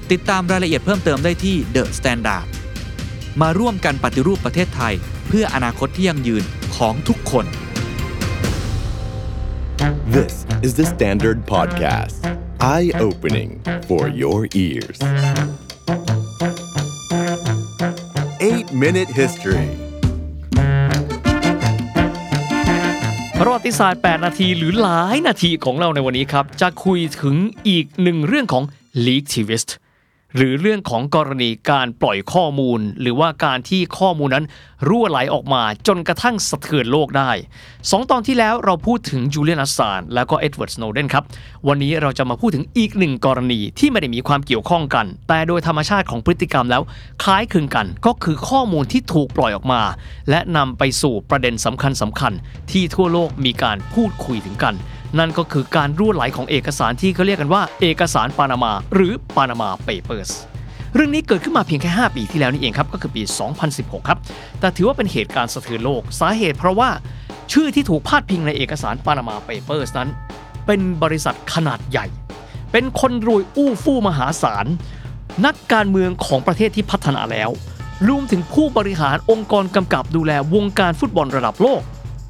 ิ ดตามรายละเอียดเพิ่มเติมได้ที่ The Standard มาร่วมกันปฏิรูปประเทศไทย เพื่ออนาคตที่ยั่งยืนของทุกคน This is the Standard Podcast. Eye opening for your ears. Eight Minute History. ประวัติศาสตร์ 8 นาทีหรือหลายนาทีของเราในวันนี้ครับ จะคุยถึงอีกหนึ่งเรื่องของ Leaktivist หรือเรื่องของกรณีการปล่อยข้อมูล หรือว่าการที่ข้อมูลนั้นรั่วไหลออกมาจนกระทั่งสะเทือนโลกได้สองตอนที่แล้วเราพูดถึงจูเลียนอัสซานจ์ แล้วก็เอ็ดเวิร์ดสโนว์เดนครับ วันนี้เราจะมาพูดถึงอีกหนึ่งกรณีที่ไม่ได้มีความเกี่ยวข้องกัน แต่โดยธรรมชาติของพฤติกรรมแล้ว คล้ายคลึงกันก็คือข้อมูลที่ถูกปล่อยออกมา และนำไปสู่ประเด็นสำคัญสำคัญที่ทั่วโลกมีการพูดคุยถึงกัน นั่นก็คือการรั่วไหลของเอกสารที่เขาเรียกกันว่า เอกสารปานามา หรือปานามาเปเปอร์สเรื่องนี้เกิดขึ้นมาเพียงแค่ 5 ปีที่แล้วนี่เองครับ ก็คือปี 2016 ครับ แต่ถือว่าเป็นเหตุการณ์สะเทือนโลก สาเหตุเพราะว่าชื่อที่ถูกพาดพิงในเอกสารปานามาเปเปอร์สนั้น เป็นบริษัทขนาดใหญ่ เป็นคนรวยอู้ฟู่มหาศาล นักการเมืองของประเทศที่พัฒนาแล้วรวมถึงผู้บริหารองค์กรกำกับดูแลวงการฟุตบอลระดับโลก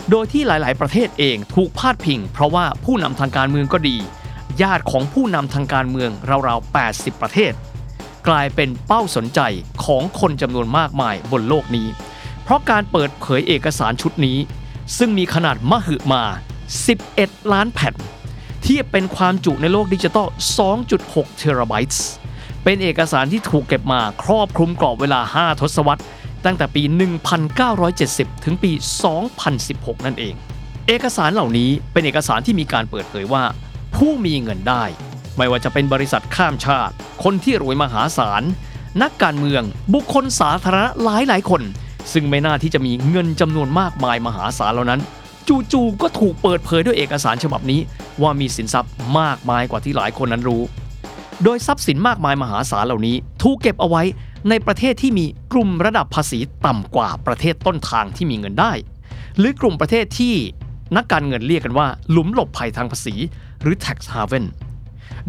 โดยที่หลาย ๆ ประเทศเองถูกพาดพิง เพราะว่าผู้นำทางการเมืองก็ดี ญาติของผู้นำทางการเมืองราวๆ 80 ประเทศ กลายเป็นเป้าสนใจของคนจำนวนมากมายบนโลกนี้ เพราะการเปิดเผยเอกสารชุดนี้ ซึ่งมีขนาดมหึมา 11 ล้านแผ่นเทียบเป็นความจุในโลกดิจิตอล 2.6 เทราไบต์ เป็นเอกสารที่ถูกเก็บมาครอบคลุมกรอบเวลา 5 ทศวรรษ ตั้งแต่ปี 1970 ถึงปี 2016 นั่นเอง เอกสารเหล่านี้เป็นเอกสารที่มีการเปิดเผยว่า ผู้มีเงินได้ ไม่ว่าจะเป็นบริษัทข้ามชาติ คนที่รวยมหาศาล นักการเมือง บุคคลสาธารณะหลายหลายคน ซึ่งไม่น่าที่จะมีเงินจำนวนมากมายมหาศาลเหล่านั้น จู่ๆก็ถูกเปิดเผยด้วยเอกสารฉบับนี้ ว่ามีสินทรัพย์มากมายกว่าที่หลายคนนั้นรู้ โดยทรัพย์สินมากมายมหาศาลเหล่านี้ ถูกเก็บเอาไว้ ในประเทศที่มีกลุ่มระดับภาษีต่ำกว่าประเทศต้นทางที่มีเงินได้ หรือกลุ่มประเทศที่นักการเงินเรียกกันว่า หลุมหลบภัยทางภาษี หรือ tax haven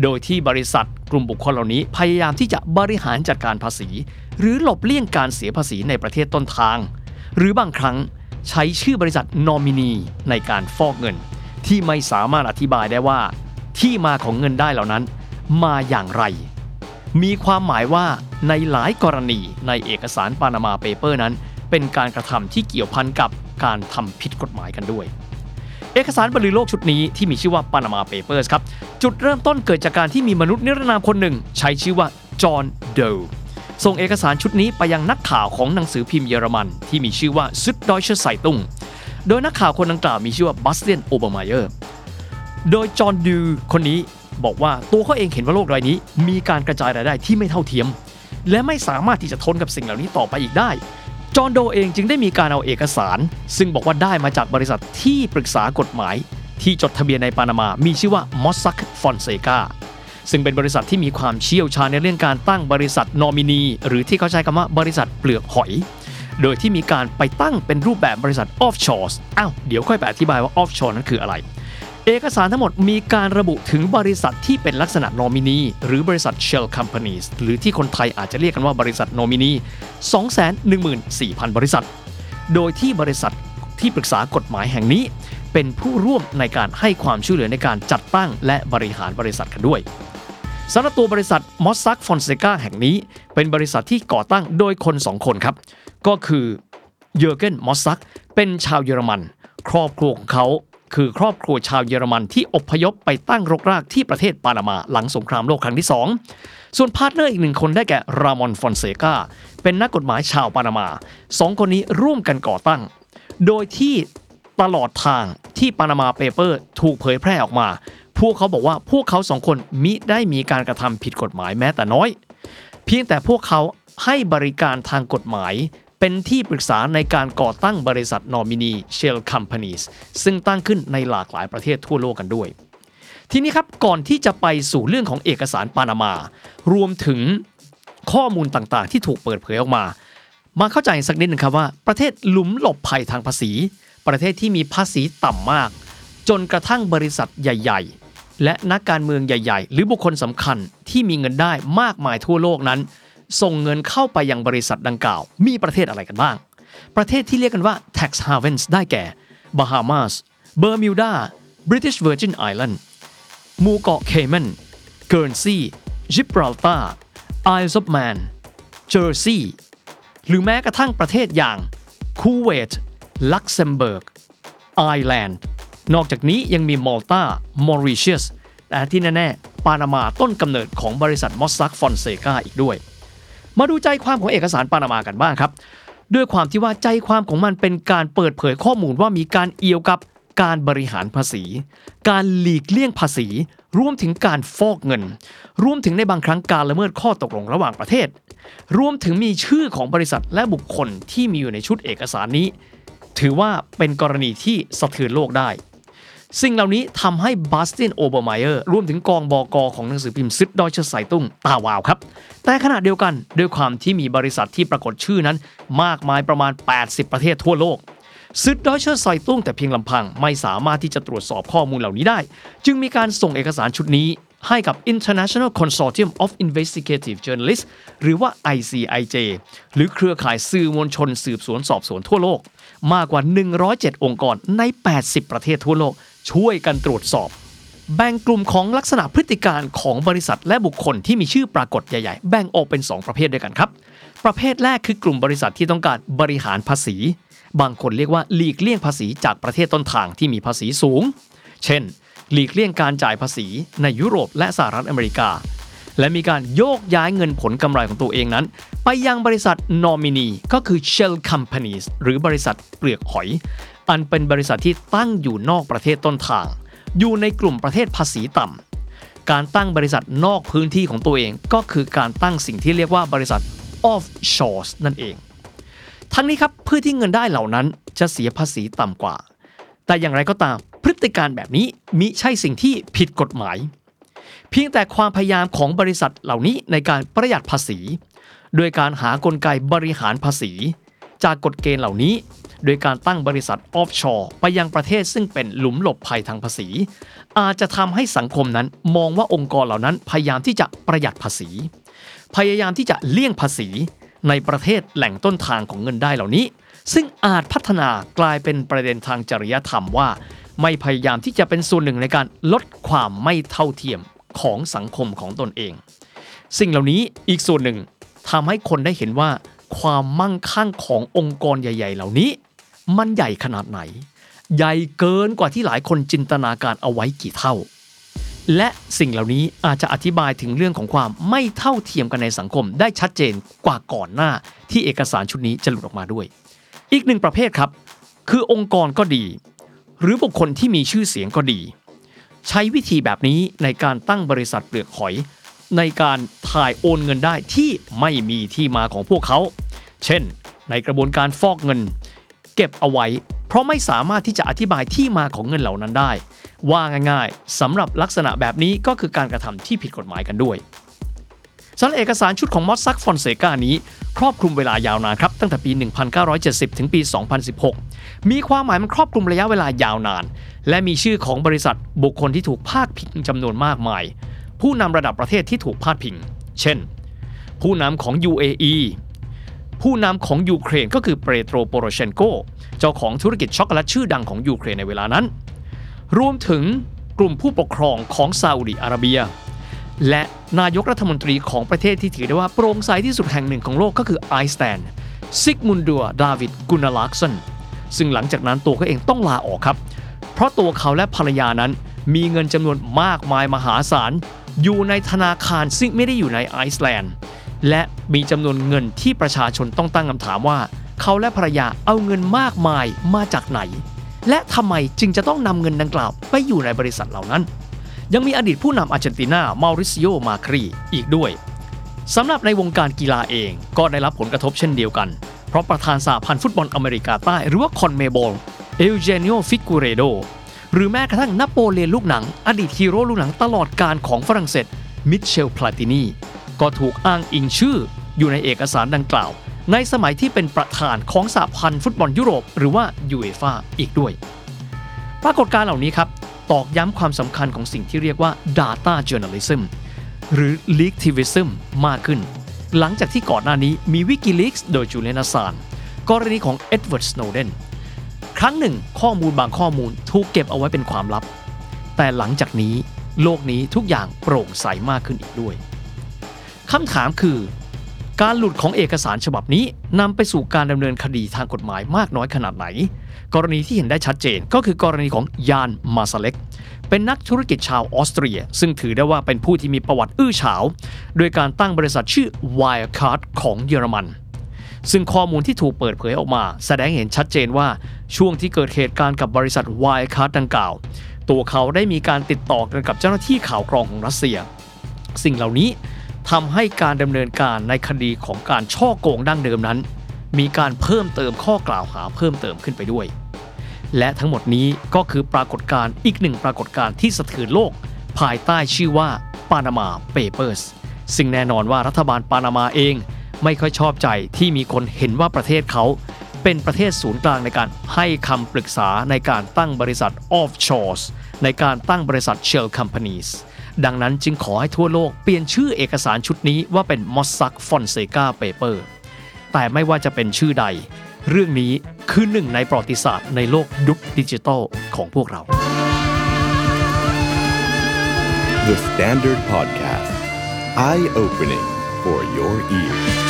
โดยที่บริษัทกลุ่มบุคคลเหล่านี้พยายามที่จะบริหารจัดการภาษี หรือหลบเลี่ยงการเสียภาษีในประเทศต้นทาง หรือบางครั้งใช้ชื่อบริษัทนอมินีในการฟอกเงิน ที่ไม่สามารถอธิบายได้ว่า ที่มาของเงินได้เหล่านั้น มาอย่างไร มีความหมายว่าในหลายกรณีในเอกสารปานามาเปเปอร์นั้น เป็นการกระทำที่เกี่ยวพันกับการทำผิดกฎหมายกันด้วย เอกสารบรรลือโลกชุดนี้ที่มีชื่อว่า Panama Papers ครับ จุดเริ่มต้นเกิดจากการที่มีมนุษย์นิรนามคนหนึ่ง ใช้ชื่อว่าจอห์นโดส่งเอกสารชุดนี้ไปยังนักข่าวของหนังสือพิมพ์เยอรมัน ที่มีชื่อว่า Süddeutsche Zeitung โดยนักข่าวคนดังกล่าวมีชื่อว่าบัสเตียนโอเบอร์มายเออร์ โดยจอห์นดูคนนี้ บอกว่าตัวเขาเองเห็นว่าโลกรายนี้ มีการกระจายรายได้ที่ไม่เท่าเทียม และไม่สามารถที่จะทนกับสิ่งเหล่านี้ต่อไปอีกได้ จอห์นโดเองจึงได้มีการเอาเอกสาร ซึ่งบอกว่าได้มาจากบริษัทที่ปรึกษากฎหมาย ที่จดทะเบียนในปานามา มีชื่อว่า Mossack Fonseca ซึ่งเป็นบริษัทที่มีความเชี่ยวชาญในเรื่องการตั้งบริษัทนอมินี หรือที่เขาใช้คำว่าบริษัทเปลือกหอย โดยที่มีการไปตั้งเป็นรูปแบบบริษัท offshore อ้าวเดี๋ยวค่อยไปอธิบายว่า offshore นั้นคืออะไร เอกสารทั้งหมดมีการระบุถึงบริษัทที่เป็นลักษณะนอมินีหรือบริษัท shell companies หรือที่คนไทยอาจจะเรียกกันว่าบริษัทนอมินี214,000 บริษัท โดยที่บริษัทที่ปรึกษากฎหมายแห่งนี้ เป็นผู้ร่วมในการให้ความช่วยเหลือในการจัดตั้งและบริหารบริษัทกันด้วยสำหรับตัวบริษัทมอสซักฟอนเซกาแห่งนี้ เป็นบริษัทที่ก่อตั้งโดยคนสองคนครับ ก็คือเยอร์เกนมอสซักเป็นชาวเยอรมัน ครอบครัวของเขา คือครอบครัวชาวเยอรมันที่อพยพไปตั้งรกรากที่ประเทศปานามาหลังสงครามโลกครั้งที่ 2 ส่วน partner อีกหนึ่งคนได้แก่รามอนฟอนเซกาเป็นนักกฎหมายชาวปานามาสองคนนี้ร่วมกันก่อตั้ง โดยที่ตลอดทางที่ Panama Papers ถูกเผยแพร่ออกมา พวกเขาบอกว่าพวกเขาสองคนมิได้มีการกระทำผิดกฎหมายแม้แต่น้อย เพียงแต่พวกเขาให้บริการทางกฎหมาย เป็นที่ปรึกษาในการก่อตั้งบริษัทนอมินี Shell Companies ซึ่งตั้งขึ้นในหลากหลายประเทศทั่วโลกกันด้วย ทีนี้ครับก่อนที่จะไปสู่เรื่องของเอกสารปานามา รวมถึงข้อมูลต่างๆ ที่ถูกเปิดเผยออกมา มาเข้าใจสักนิดหนึ่งครับว่า ประเทศหลุมหลบภัยทางภาษี ประเทศที่มีภาษีต่ำมาก จนกระทั่งบริษัทใหญ่ ๆ และนักการเมืองใหญ่ ๆ หรือบุคคลสำคัญที่มีเงินได้มากมายทั่วโลกนั้น ส่งเงินเข้าไปยังบริษัทดังกล่าว มีประเทศอะไรกันบ้าง ประเทศที่เรียกกันว่า tax havens ได้แก่ Bahamas Bermuda British Virgin Island หมู่เกาะเคแมนเกิร์นซีจิบราลตาร์ไอซ์อ f แมนเจอร์ซีย์หรือแม้กระทั่งประเทศอย่างคูเวตลักเซมเบิร์กไอร์แลนด์นอกจากนี้ยังมีมอลตามอริเชียสแต่ที่แน่ ๆ ปานามาต้นกำเนิดของบริษัทมอสซักฟอนเซกาอีกด้วย มาดูใจความของเอกสารปานามากันบ้างครับ ด้วยความที่ว่าใจความของมันเป็นการเปิดเผยข้อมูลว่ามีการเอี่ยวกับการบริหารภาษี การหลีกเลี่ยงภาษี รวมถึงการฟอกเงิน รวมถึงในบางครั้งการละเมิดข้อตกลงระหว่างประเทศ รวมถึงมีชื่อของบริษัทและบุคคลที่มีอยู่ในชุดเอกสารนี้ ถือว่าเป็นกรณีที่สะเทือนโลกได้ สิ่งเหล่านี้ทำให้บาสตินโอเบอร์ไมเออร์รวมถึงกองบอกอของหนังสือพิมพ์ Süddeutsche Zeitung ตาวาวครับ แต่ขณะเดียวกันด้วยความที่มีบริษัทที่ปรากฏชื่อนั้น มากมายประมาณ 80 ประเทศทั่วโลกซิดดอยเชอร์ไซตุ้งแต่เพียงลำพังไม่สามารถที่จะตรวจสอบข้อมูลเหล่านี้ได้ จึงมีการส่งเอกสารชุดนี้ให้กับ International Consortium of Investigative Journalists หรือว่า ICIJ หรือเครือข่ายสื่อมวลชนสืบสวนสอบสวนทั่วโลก มากกว่า 107 องค์กรใน 80 ประเทศทั่วโลก ช่วยกันตรวจสอบ แบ่งกลุ่มของลักษณะพฤติการของบริษัทและบุคคลที่มีชื่อปรากฏใหญ่ๆ แบ่งออกเป็น 2 ประเภทด้วยกันครับ ประเภทแรกคือกลุ่มบริษัทที่ต้องการบริหารภาษี บางคนเรียกว่าหลีกเลี่ยงภาษีจากประเทศต้นทางที่มีภาษีสูง เช่น หลีกเลี่ยงการจ่ายภาษีในยุโรปและสหรัฐอเมริกา และมีการโยกย้ายเงินผลกำไรของตัวเองนั้น ไปยังบริษัทนอมินีก็คือ Shell Companies หรือบริษัทเปลือกหอย อันเป็นบริษัทที่ตั้งอยู่นอกประเทศต้นทาง อยู่ในกลุ่มประเทศภาษีต่ำ การตั้งบริษัทนอกพื้นที่ของตัวเอง ก็คือการตั้งสิ่งที่เรียกว่าบริษัท offshore นั่นเอง ทั้งนี้ครับเพื่อที่เงินได้เหล่านั้นจะเสียภาษีต่ำกว่า แต่อย่างไรก็ตามพฤติการแบบนี้มิใช่สิ่งที่ผิดกฎหมาย เพียงแต่ความพยายามของบริษัทเหล่านี้ในการประหยัดภาษี โดยการหากลไกบริหารภาษี จากกฎเกณฑ์เหล่านี้ โดยการตั้งบริษัทออฟชอร์ไปยังประเทศซึ่งเป็นหลุมหลบภัยทางภาษี อาจจะทำให้สังคมนั้นมองว่าองค์กรเหล่านั้นพยายามที่จะประหยัดภาษี พยายามที่จะเลี่ยงภาษี ในประเทศแหล่งต้นทางของเงินได้เหล่านี้ ซึ่งอาจพัฒนากลายเป็นประเด็นทางจริยธรรมว่า ไม่พยายามที่จะเป็นส่วนหนึ่งในการลดความไม่เท่าเทียมของสังคมของตนเอง สิ่งเหล่านี้อีกส่วนหนึ่งทำให้คนได้เห็นว่าความมั่งคั่งขององค์กรใหญ่ ๆ เหล่านี้ มันใหญ่ขนาดไหน ใหญ่เกินกว่าที่หลายคนจินตนาการเอาไว้กี่เท่า และสิ่งเหล่านี้อาจจะอธิบายถึงเรื่องของความไม่เท่าเทียมกันในสังคมได้ชัดเจนกว่าก่อนหน้าที่เอกสารชุดนี้จะหลุดออกมาด้วย อีกหนึ่งประเภทครับ คือองค์กรก็ดี หรือบุคคลที่มีชื่อเสียงก็ดี ใช้วิธีแบบนี้ในการตั้งบริษัทเปลือกหอย ในการถ่ายโอนเงินได้ที่ไม่มีที่มาของพวกเขา เช่น ในกระบวนการฟอกเงิน เก็บเอาไว้ เพราะไม่สามารถที่จะอธิบายที่มาของเงินเหล่านั้นได้ ว่าง่ายๆสำหรับลักษณะแบบนี้ก็คือการกระทำที่ผิดกฎหมายกันด้วยสำหรับเอกสารชุดของมอสซักฟอนเซกานี้ ครอบคลุมเวลายาวนานครับ ตั้งแต่ปี 1970 ถึงปี 2016 มีความหมายมันครอบคลุมระยะเวลายาวนาน และมีชื่อของบริษัทบุคคลที่ถูกพาดพิงจำนวนมากมาย ผู้นำระดับประเทศที่ถูกพาดพิง เช่น ผู้นำของ UAE ผู้นำของยูเครนก็คือเปโตรโปโรเชนโก เจ้าของธุรกิจช็อกโกแลตชื่อดังของยูเครนในเวลานั้น รวมถึงกลุ่มผู้ปกครองของซาอุดิอาระเบีย และนายกรัฐมนตรีของประเทศที่ถือได้ว่าโปร่งใสที่สุดแห่งหนึ่งของโลกก็คือไอซ์แลนด์ซิกมุนดัวดาวิดกุนาลักสันซึ่งหลังจากนั้นตัวเขาเองต้องลาออกครับ เพราะตัวเขาและภรรยานั้นมีเงินจำนวนมากมายมหาศาลอยู่ในธนาคารซึ่งไม่ได้อยู่ในไอซ์แลนด์ และมีจำนวนเงินที่ประชาชนต้องตั้งคำถามว่า เขาและภรรยาเอาเงินมากมายมาจากไหน และทำไมจึงจะต้องนำเงินดังกล่าวไปอยู่ในบริษัทเหล่านั้น ยังมีอดีตผู้นำอาร์เจนตินามาริซิโอมาครีอีกด้วยสำหรับในวงการกีฬาเองก็ได้รับผลกระทบเช่นเดียวกัน เพราะประธานสหพันธ์ฟุตบอลอเมริกาใต้หรือว่าคอนเมโบลเอลเจเนโอฟิกูเรโดหรือแม้กระทั่งนโปเลียนลูกหนัง อดีตฮีโร่ลูกหนังตลอดกาลของฝรั่งเศสมิเชลพลาตินี ก็ถูกอ้างอิงชื่ออยู่ในเอกสารดังกล่าว ในสมัยที่เป็นประธานของสหพันธ์ฟุตบอลยุโรป หรือว่ายูเอฟ่าอีกด้วย ปรากฏการณ์เหล่านี้ครับ ตอกย้ำความสำคัญของสิ่งที่เรียกว่า Data Journalism หรือ Leaktivism มากขึ้น หลังจากที่ก่อนหน้านี้มี Wikileaks โดยจูเลียนอ s ซานกรณีของ Edward Snowden ครั้งหนึ่งข้อมูลบางข้อมูลถูกเก็บเอาไว้เป็นความลับ แต่หลังจากนี้โลกนี้ทุกอย่างโปร่งใสมากขึ้นอีกด้วย คำถามคือ การหลุดของเอกสารฉบับนี้นำไปสู่การดำเนินคดีทางกฎหมายมากน้อยขนาดไหน กรณีที่เห็นได้ชัดเจนก็คือกรณีของยานมาซาเล็ก เป็นนักธุรกิจชาวออสเตรีย ซึ่งถือได้ว่าเป็นผู้ที่มีประวัติอื้อฉาว โดยการตั้งบริษัทชื่อ Wirecard ของเยอรมันซึ่งข้อมูลที่ถูกเปิดเผยออกมา แสดงเห็นชัดเจนว่าช่วงที่เกิดเหตุการณ์กับบริษัท Wirecard ดังกล่าว ตัวเขาได้มีการติดต่อกันกับเจ้าหน้าที่ข่าวกรองของรัสเซีย สิ่งเหล่านี้ ทำให้การดำเนินการในคดีของการช่อโกงดั้งเดิมนั้น มีการเพิ่มเติมข้อกล่าวหาเพิ่มเติมขึ้นไปด้วย และทั้งหมดนี้ก็คือปรากฏการณ์อีกหนึ่งปรากฏการณ์ที่สะเทือนโลก ภายใต้ชื่อว่า Panama Papers ซึ่งแน่นอนว่ารัฐบาลปานามาเองไม่ค่อยชอบใจที่มีคนเห็นว่าประเทศเขา เป็นประเทศศูนย์กลางในการให้คำปรึกษาในการตั้งบริษัท offshore ในการตั้งบริษัท shell companies ดังนั้นจึงขอให้ทั่วโลกเปลี่ยนชื่อเอกสารชุดนี้ว่าเป็น Mossack Fonseca Paper แต่ไม่ว่าจะเป็นชื่อใด เรื่องนี้คือหนึ่งในประวัติศาสตร์ในโลกยุคดิจิทัลของพวกเรา The Standard Podcast. Eye opening for your ears.